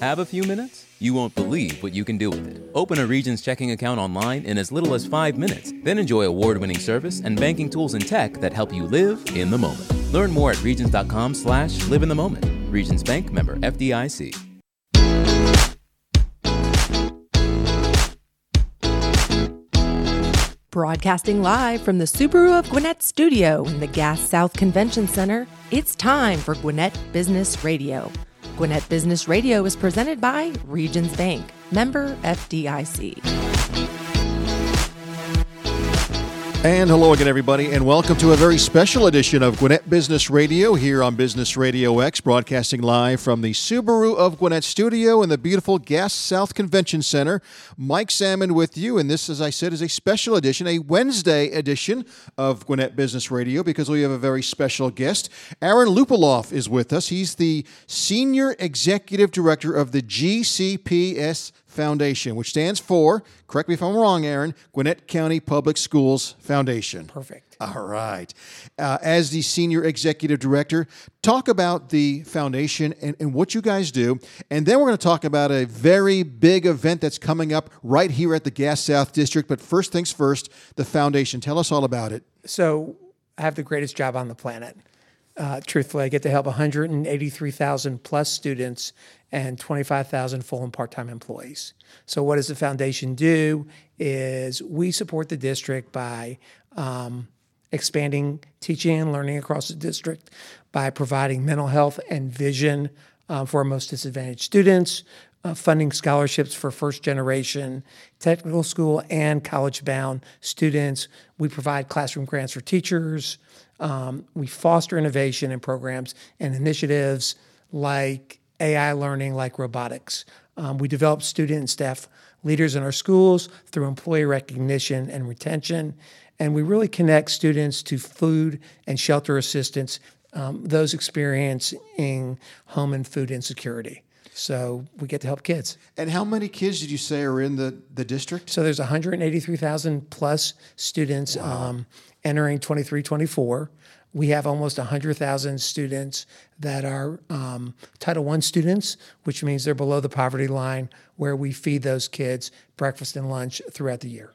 Have a few minutes? You won't believe what you can do with it. Open a Regions checking account online in as little as five minutes. Then enjoy award winning service and banking tools and tech that help you live in the moment. Learn more at Regions.com slash live in the moment. Regions Bank member FDIC. Broadcasting live from the Subaru of Gwinnett studio in the Gas South Convention Center, it's time for Gwinnett Business Radio. Gwinnett Business Radio is presented by Regions Bank, member FDIC. And hello again, everybody, and welcome to a very special edition of Gwinnett Business Radio here on Business Radio X, broadcasting live from the Subaru of Gwinnett studio in the beautiful Gas South Convention Center. Mike Salmon with you, and this, as I said, is a special edition, a Wednesday edition of Gwinnett Business Radio because we have a very special guest. Aaron Lupuloff is with us. He's the Senior Executive Director of the GCPS Foundation, which stands for, correct me if I'm wrong, Aaron, Gwinnett County Public Schools Foundation. Perfect. All right. Uh, as the Senior Executive Director, talk about the foundation and, and what you guys do. And then we're going to talk about a very big event that's coming up right here at the Gas South District. But first things first, the foundation. Tell us all about it. So, I have the greatest job on the planet. Uh, truthfully, I get to help 183,000 plus students and 25,000 full and part-time employees. So what does the foundation do is we support the district by um, expanding teaching and learning across the district by providing mental health and vision uh, for our most disadvantaged students, uh, funding scholarships for first generation technical school and college bound students. We provide classroom grants for teachers. Um, we foster innovation in programs and initiatives like AI learning like robotics. Um, we develop student and staff leaders in our schools through employee recognition and retention. And we really connect students to food and shelter assistance, um, those experiencing home and food insecurity. So we get to help kids. And how many kids did you say are in the, the district? So there's 183,000 plus students wow. um, entering 23 24 we have almost 100,000 students that are um, Title I students, which means they're below the poverty line, where we feed those kids breakfast and lunch throughout the year.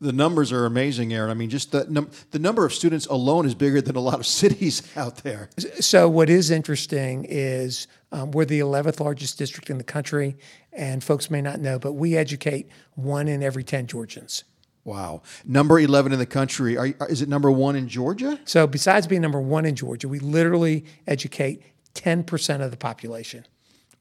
The numbers are amazing, Aaron. I mean, just the, num- the number of students alone is bigger than a lot of cities out there. So, what is interesting is um, we're the 11th largest district in the country, and folks may not know, but we educate one in every 10 Georgians. Wow. Number 11 in the country. Are, is it number one in Georgia? So, besides being number one in Georgia, we literally educate 10% of the population.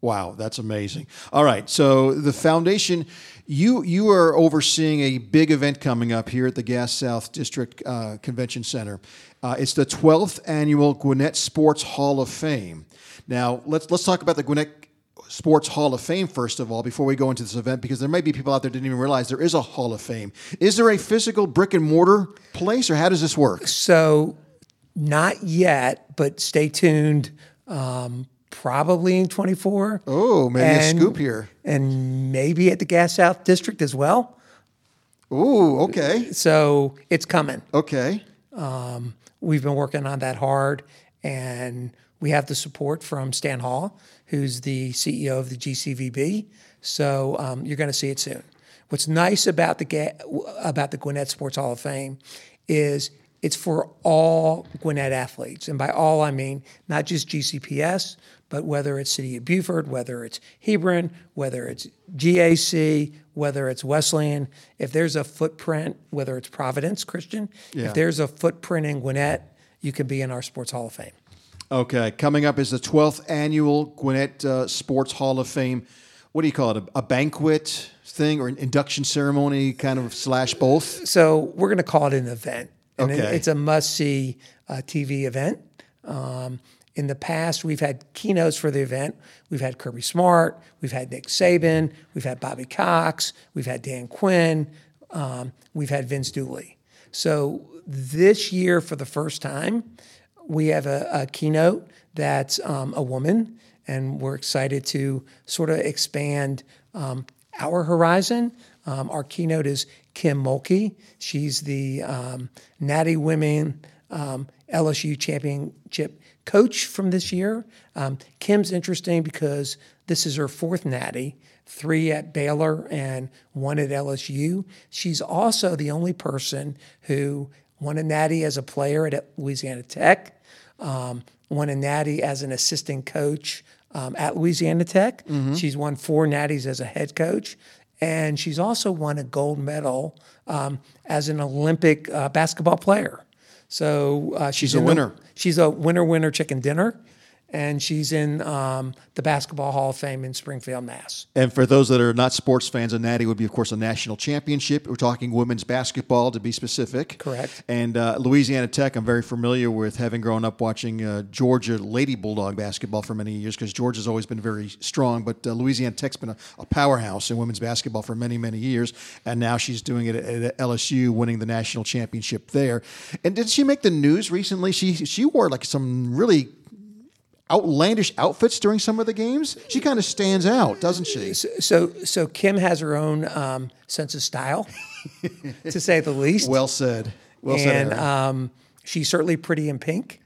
Wow, that's amazing. All right, so the foundation, you you are overseeing a big event coming up here at the Gas South District uh, Convention Center. Uh, it's the 12th annual Gwinnett Sports Hall of Fame. Now, let's let's talk about the Gwinnett Sports Hall of Fame, first of all, before we go into this event, because there may be people out there didn't even realize there is a Hall of Fame. Is there a physical brick and mortar place, or how does this work? So, not yet, but stay tuned. Um, probably in 24. Oh, maybe and, a scoop here. And maybe at the Gas South District as well. Ooh, okay. So it's coming. Okay. Um, we've been working on that hard, and we have the support from Stan Hall, who's the CEO of the GCVB. So um, you're going to see it soon. What's nice about the about the Gwinnett Sports Hall of Fame is it's for all Gwinnett athletes, and by all I mean not just GCPS, but whether it's City of Buford, whether it's Hebron, whether it's GAC, whether it's Wesleyan. If there's a footprint, whether it's Providence Christian, yeah. if there's a footprint in Gwinnett, you can be in our Sports Hall of Fame. Okay, coming up is the 12th annual Gwinnett uh, Sports Hall of Fame. What do you call it? A, a, banquet thing or an induction ceremony, kind of slash both? So we're going to call it an event. And okay. It, it's a must see uh, TV event. Um, in the past, we've had keynotes for the event. We've had Kirby Smart, we've had Nick Saban, we've had Bobby Cox, we've had Dan Quinn, um, we've had Vince Dooley. So this year, for the first time, we have a, a keynote that's um, a woman, and we're excited to sort of expand um, our horizon. Um, our keynote is Kim Mulkey. She's the um, Natty Women um, LSU Championship coach from this year, um, Kim's interesting because this is her fourth natty, three at Baylor and one at LSU. She's also the only person who won a natty as a player at Louisiana Tech, um, won a natty as an assistant coach um, at Louisiana Tech. She's won four natties as a head coach. And she's also won a gold medal um, as an Olympic uh, basketball player. So uh, she's, a in the- winner. she's a winner, winner, chicken dinner. And she's in um, the Basketball Hall of Fame in Springfield, Mass. And for those that are not sports fans, a natty would be, of course, a national championship. We're talking women's basketball, to be specific. Correct. And uh, Louisiana Tech, I'm very familiar with, having grown up watching uh, Georgia Lady Bulldog basketball for many years, because Georgia's always been very strong. But uh, Louisiana Tech's been a, a powerhouse in women's basketball for many, many years. And now she's doing it at, at LSU, winning the national championship there. And did she make the news recently? She she wore like some really outlandish outfits during some of the games. She kind of stands out, doesn't she? So, so Kim has her own um, sense of style, to say the least. Well said. Well said. and Aaron. um, she's certainly pretty in pink.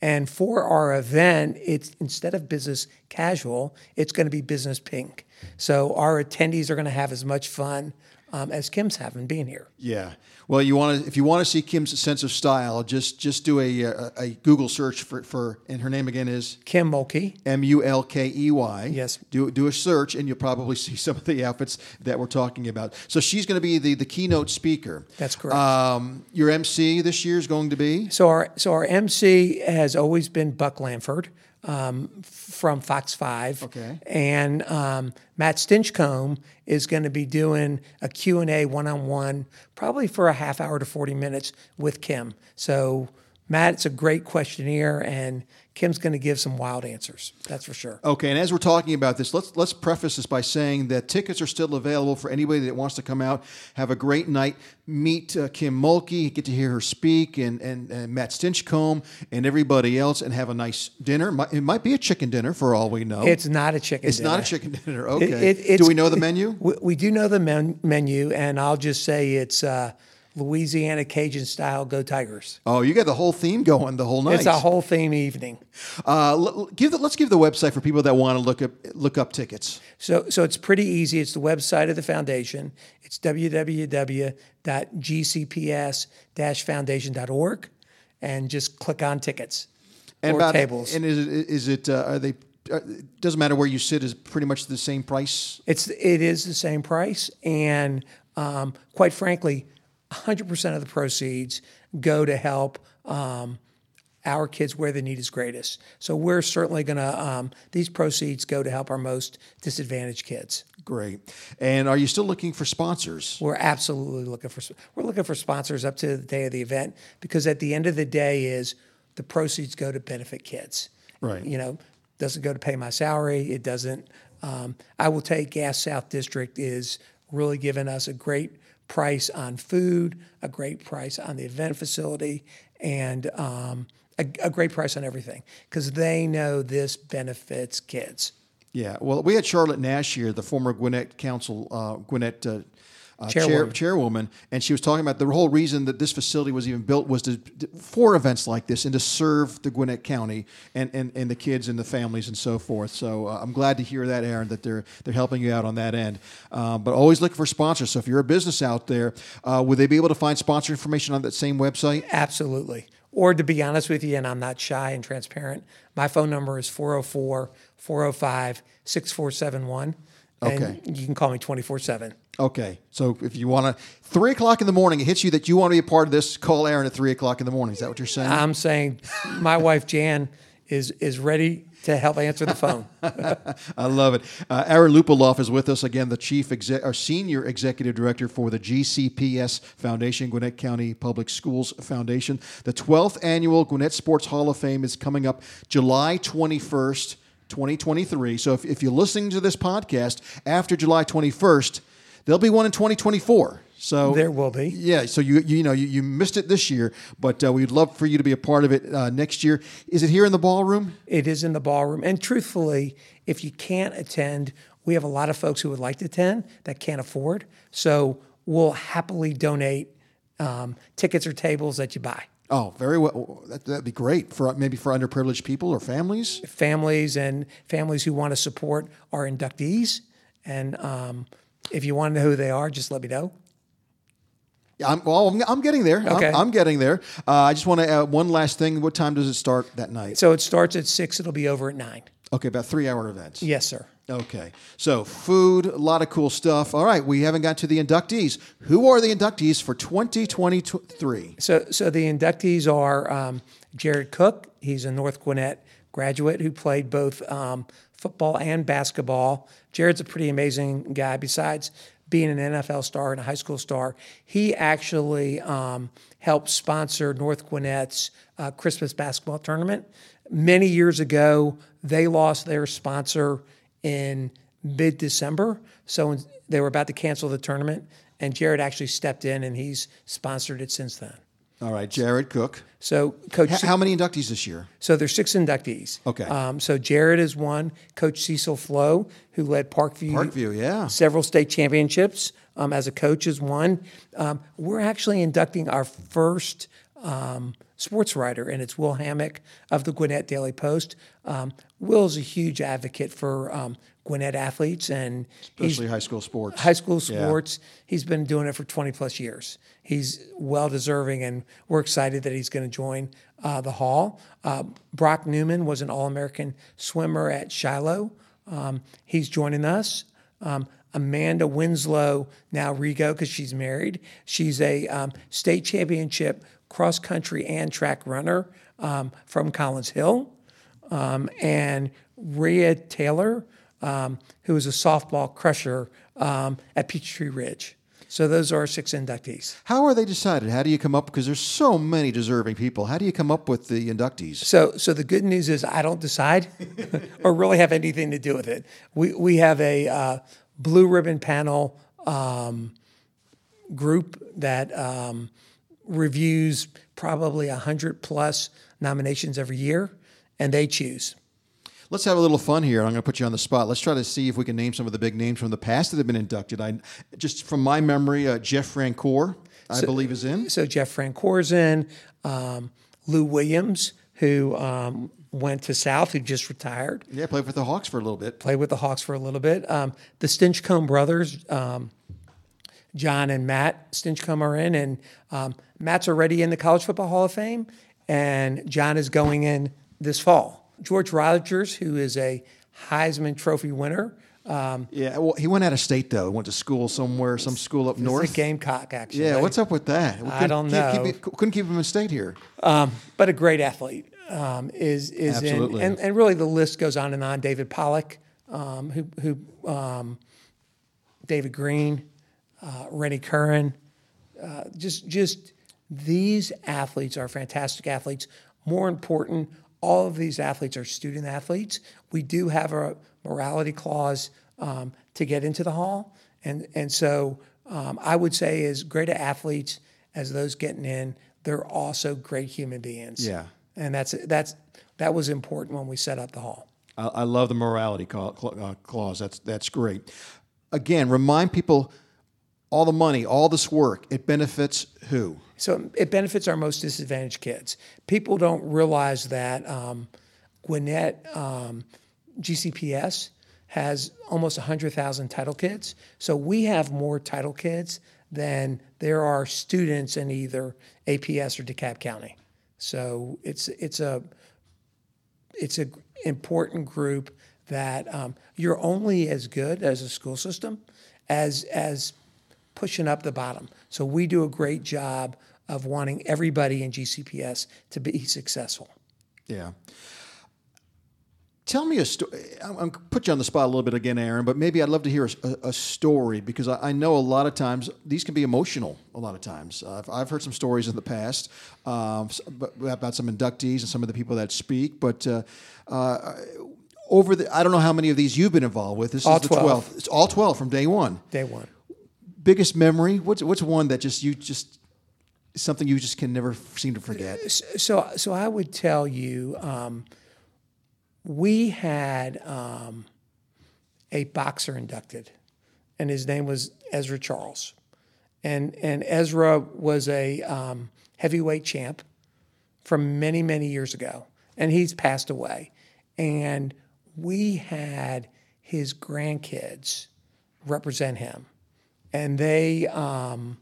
And for our event, it's instead of business casual, it's going to be business pink. So our attendees are going to have as much fun um, as Kim's having being here. yeah. Well, you want to if you want to see Kim's sense of style, just just do a a, a Google search for for and her name again is Kim Mulkey, M U L K E Y. Yes. Do do a search and you'll probably see some of the outfits that we're talking about. So she's going to be the the keynote speaker. That's correct. Um, your MC this year is going to be So our so our MC has always been Buck Lanford um, from Fox Five. Okay. And um, Matt Stinchcomb is going to be doing a Q and A one on one, probably for a half hour to forty minutes with Kim. So Matt's a great questionnaire, and Kim's going to give some wild answers. That's for sure. Okay, and as we're talking about this, let's let's preface this by saying that tickets are still available for anybody that wants to come out, have a great night, meet uh, Kim Mulkey, get to hear her speak, and, and and Matt Stinchcomb and everybody else, and have a nice dinner. It might be a chicken dinner for all we know. It's not a chicken. It's not a chicken dinner. Okay. it- it's- Do we know the menu? We, we do know the men, menu, and I'll just say it's uh, Louisiana Cajun style. Go Tigers! Oh, you got the whole theme going the whole night. It's a whole theme evening. Uh, l- give the, let's give the website for people that want to look up look up tickets. So, so it's pretty easy. It's the website of the foundation. It's www.gcps-foundation.org, and just click on tickets And or about tables. And is it, is it uh, are they? Uh, doesn't matter where you sit. Is pretty much the same price. It's it is the same price, and um, quite frankly, 100% of the proceeds go to help um, our kids where the need is greatest. So we're certainly going to um, these proceeds go to help our most disadvantaged kids. Great. And are you still looking for sponsors? We're absolutely looking for we're looking for sponsors up to the day of the event because at the end of the day is the proceeds go to benefit kids. Right. You know, doesn't go to pay my salary. It doesn't. Um, I will tell you, Gas South District is really giving us a great price on food, a great price on the event facility, and um, a, a great price on everything because they know this benefits kids. Yeah. Well, we had Charlotte Nash here, the former Gwinnett Council, uh, Gwinnett. Uh, uh, chair, Chairwoman. chairwoman, and she was talking about the whole reason that this facility was even built was to for events like this and to serve the Gwinnett County and, and, and the kids and the families and so forth. So uh, I'm glad to hear that, Aaron, that they're they're helping you out on that end. Uh, but always look for sponsors. So if you're a business out there, uh, would they be able to find sponsor information on that same website? Absolutely. Or to be honest with you, and I'm not shy and transparent, my phone number is 404 405 6471. Okay. And you can call me 24 7. Okay, so if you want to, three o'clock in the morning, it hits you that you want to be a part of this. Call Aaron at three o'clock in the morning. Is that what you're saying? I'm saying my wife, Jan, is, is ready to help answer the phone. I love it. Uh, Aaron Lupuloff is with us again, the chief exec, or senior executive director for the GCPS Foundation, Gwinnett County Public Schools Foundation. The 12th annual Gwinnett Sports Hall of Fame is coming up July 21st. 2023. So if, if you're listening to this podcast after July 21st, there'll be one in 2024. So There will be. Yeah. So you you know you, you missed it this year, but uh, we'd love for you to be a part of it uh, next year. Is it here in the ballroom? It is in the ballroom. And truthfully, if you can't attend, we have a lot of folks who would like to attend that can't afford. So we'll happily donate um, tickets or tables that you buy. Oh, very well. That, that'd be great for maybe for underprivileged people or families. Families and families who want to support our inductees. And um, if you want to know who they are, just let me know. Yeah, I'm, well, I'm, I'm getting there. Okay. I'm, I'm getting there. Uh, I just want to add one last thing. What time does it start that night? So it starts at six. It'll be over at nine. Okay, about three hour events. Yes, sir. Okay, so food, a lot of cool stuff. All right, we haven't got to the inductees. Who are the inductees for 2023? So, so the inductees are um, Jared Cook. He's a North Gwinnett graduate who played both um, football and basketball. Jared's a pretty amazing guy. Besides being an NFL star and a high school star, he actually um, helped sponsor North Gwinnett's uh, Christmas basketball tournament. Many years ago, they lost their sponsor in mid December. So they were about to cancel the tournament, and Jared actually stepped in and he's sponsored it since then. All right, Jared Cook. So, Coach, H- how many inductees this year? so there's six inductees. Okay. Um, so Jared is one. Coach Cecil Flowe, who led Parkview, Parkview, yeah. several state championships um, as a coach, is one. Um, we're actually inducting our first um, sports writer, and it's Will Hammock of the Gwinnett Daily Post. Um, Will's a huge advocate for um, Gwinnett athletes, and Especially high school sports. high school sports. He's been doing it for 20 plus years. He's well deserving, and we're excited that he's going to join uh, the Hall. Uh, Brock Newman was an All American swimmer at Shiloh. Um, he's joining us. Um, Amanda Winslow, now Rigo, because she's married. She's a um, state championship cross country and track runner um, from Collins Hill um, and Rhea Taylor, um, who is a softball crusher um, at Peachtree Ridge. So those are our six inductees. How are they decided? How do you come up? Because there's so many deserving people. How do you come up with the inductees? So, so the good news is I don't decide or really have anything to do with it. We, we have a uh, blue ribbon panel um, group that um, reviews probably 100 plus nominations every year, and they choose. Let's have a little fun here. I'm going to put you on the spot. Let's try to see if we can name some of the big names from the past that have been inducted. I just from my memory, uh, Jeff Francoeur, I believe, is in. So Jeff Francoeur's in, um, Lou Williams, who um, went to South, who just retired, Yeah, played with the Hawks for a little bit. played with the Hawks for a little bit. Um, the Stinchcomb brothers, um, John and Matt Stinchcomb are in, and um, Matt's already in the College Football Hall of Fame, and John is going in this fall. George Rogers, who is a Heisman Trophy winner, um, Yeah, well, he went out of state though. Went to school somewhere, some school up north. Gamecock, actually. Yeah, what's up with that? I couldn't don't keep- keep know. couldn't keep him in state here. but a great athlete um, is is Absolutely. in, and, and really the list goes on and on. David Pollack, um, who who um, David Greene, uh, Rennie Curran, uh, just just these athletes are fantastic athletes. More important, all of these athletes are student athletes. We do have a morality clause um, to get into the hall, and and so um, I would say as great athletes as those getting in, they're also great human beings. Yeah. and that's that's that was important when we set up the hall. I, I love the morality uh, clause. That's that's great. Again, remind people all the money, all this work, it benefits who? So it benefits our most disadvantaged kids. People don't realize that um, Gwinnett um, GCPS has almost 100,000 title kids. So we have more title kids than there are students in either APS or DeKalb County. So it's it's a it's a important group that um, you're only as good as a school system as as pushing up the bottom. So we do a great job of wanting everybody in GCPS to be successful. Yeah. Tell me a story. I'm put you on the spot a little bit again, Aaron, but maybe I'd love to hear a, a- story because I, I know a lot of times these can be emotional. A lot of times, uh, I've, I've heard some stories in the past um, but- about some inductees and some of the people that speak. But uh, uh, over the, I don't know how many of these you've been involved with. This All is the 12. 12th. It's all 12 from day one. Day one. Biggest memory? What's what's one that just you just something you just can never seem to forget? So, so I would tell you, um, we had um, a boxer inducted, and his name was Ezzard Charles, and and Ezzard was a um, heavyweight champ from many, many years ago, and he's passed away. And we had his grandkids represent him, and they um,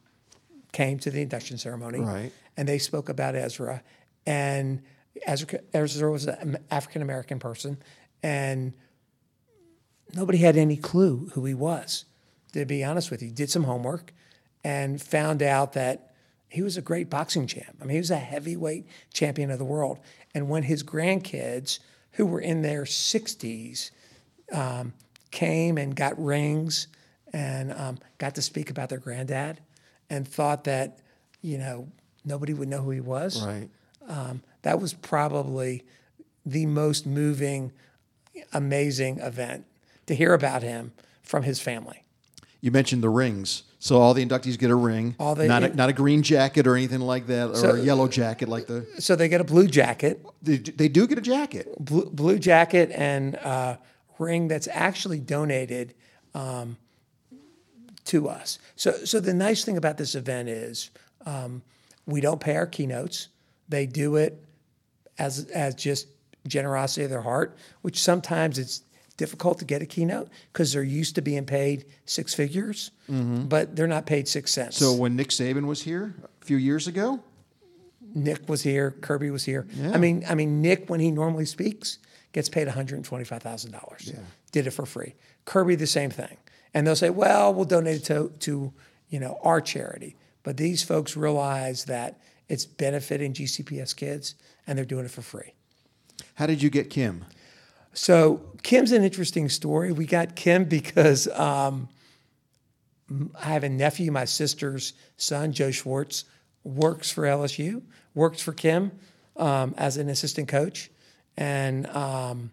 came to the induction ceremony, Right. And they spoke about Ezzard, and Ezzard, Ezzard was an African American person, and nobody had any clue who he was. To be honest with you, did some homework and found out that he was a great boxing champ. I mean, he was a heavyweight champion of the world. And when his grandkids, who were in their 60s, um, came and got rings and um, got to speak about their granddad and thought that, you know, nobody would know who he was. Right. Um, that was probably the most moving, amazing event to hear about him from his family. You mentioned the rings. So all the inductees get a ring. All they- not, a, not a green jacket or anything like that, or So- a yellow jacket like the. So they get a blue jacket, They, they do get a jacket. blue, blue jacket, and uh, ring that's actually donated um, to us. So, so the nice thing about this event is um, we don't pay our keynotes. They do it as as just generosity of their heart, which sometimes it's difficult to get a keynote because they're used to being paid six figures, but they're not paid six cents. So when Nick Saban was here a few years ago, Nick was here, Kirby was here. I mean, I mean, Nick, when he normally speaks, gets paid one hundred and twenty-five thousand dollars. Did it for free. Kirby, the same thing. And they'll say, "Well, we'll donate it to, to you know our charity." But these folks realize that it's benefiting GCPS kids, and they're doing it for free. how did you get Kim? So Kim's an interesting story. We got Kim because um, I have a nephew, my sister's son, Joe Schwartz, works for LSU, works for Kim um, as an assistant coach. And um,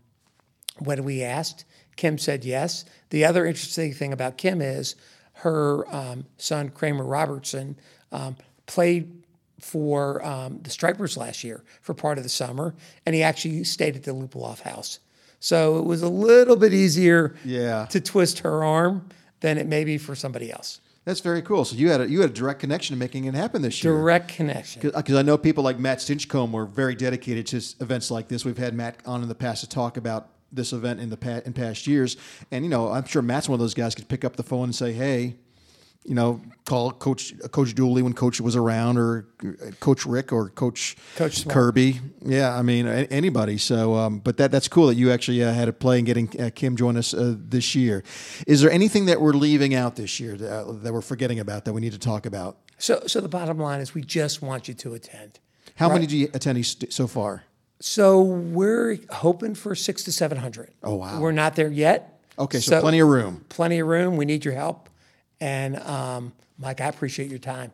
when we asked, Kim said yes. The other interesting thing about Kim is her um, son, Kramer Robertson, um, played for um, the Stripers last year for part of the summer, and he actually stayed at the Lupuloff house. So it was a little bit easier Yeah. to twist her arm than it may be for somebody else. That's very cool. So you had a, you had a direct connection to making it happen this year. Direct connection. Because I know people like Matt Stinchcomb were very dedicated to events like this. We've had Matt on in the past to talk about this event in the pa- in past years, and you know I'm sure Matt's one of those guys could pick up the phone and say, "Hey, you know, call Coach Coach Dooley when Coach was around, or uh, Coach Rick, or Coach Coach. Kirby." Yeah, I mean anybody. So, um, but that that's cool that you actually uh, had a play in getting uh, Kim join us uh, this year. Is there anything that we're leaving out this year that, uh, that we're forgetting about that we need to talk about? So, so the bottom line is we just want you to attend. How many do you attendees st- so far? So we're hoping for six to seven hundred. Oh, wow. We're not there yet. Okay, so, plenty of room. plenty of room. We need your help, and um, Mike, I appreciate your time.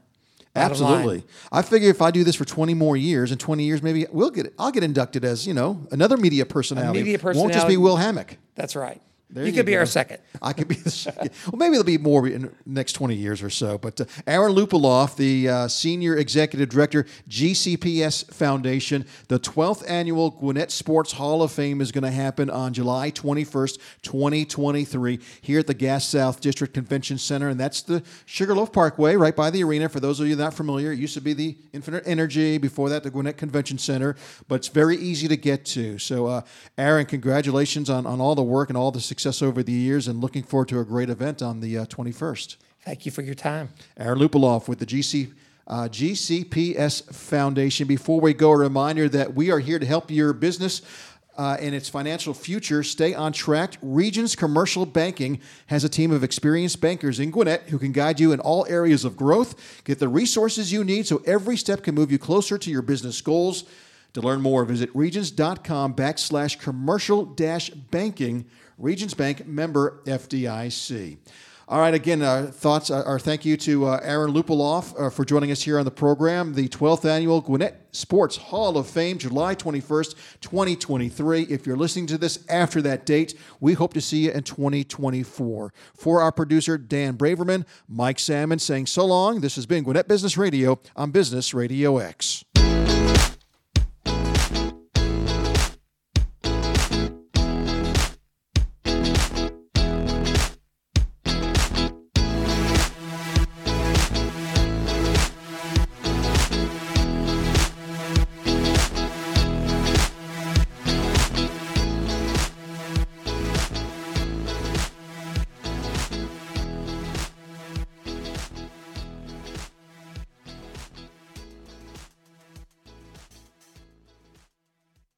Absolutely. I figure if I do this for 20 more years, in 20 years, maybe we'll get I'll get inducted as you know another media personality. media personality Won't just be Will Hammock. That's right. There you you could be go. our second. I could be the second. Well, maybe there'll be more in the next 20 years or so. But uh, Aaron Lupuloff, the uh, Senior Executive Director, GCPS Foundation, the 12th Annual Gwinnett Sports Hall of Fame is going to happen on July 21st, 2023, here at the Gas South District Convention Center. And that's the Sugarloaf Parkway, right by the arena. For those of you not familiar, it used to be the Infinite Energy, before that, the Gwinnett Convention Center. But it's very easy to get to. So, uh, Aaron, congratulations on, on all the work and all the success over the years, and looking forward to a great event on the uh, 21st. Thank you for your time. Aaron Lupuloff with the GC, uh, GCPS Foundation. Before we go, a reminder that we are here to help your business. Uh, and its financial future stay on track. Regions Commercial Banking has a team of experienced bankers in Gwinnett who can guide you in all areas of growth. Get the resources you need so every step can move you closer to your business goals. To learn more, visit regions.com backslash commercial dash banking. Regions Bank member FDIC. All right, again, uh, thoughts are, are thank you to uh, Aaron Lupuloff uh, for joining us here on the program. The 12th annual Gwinnett Sports Hall of Fame, July 21st, 2023. If you're listening to this after that date, we hope to see you in 2024. For our producer, Dan Braverman, Mike Salmon saying so long. This has been Gwinnett Business Radio on Business Radio X.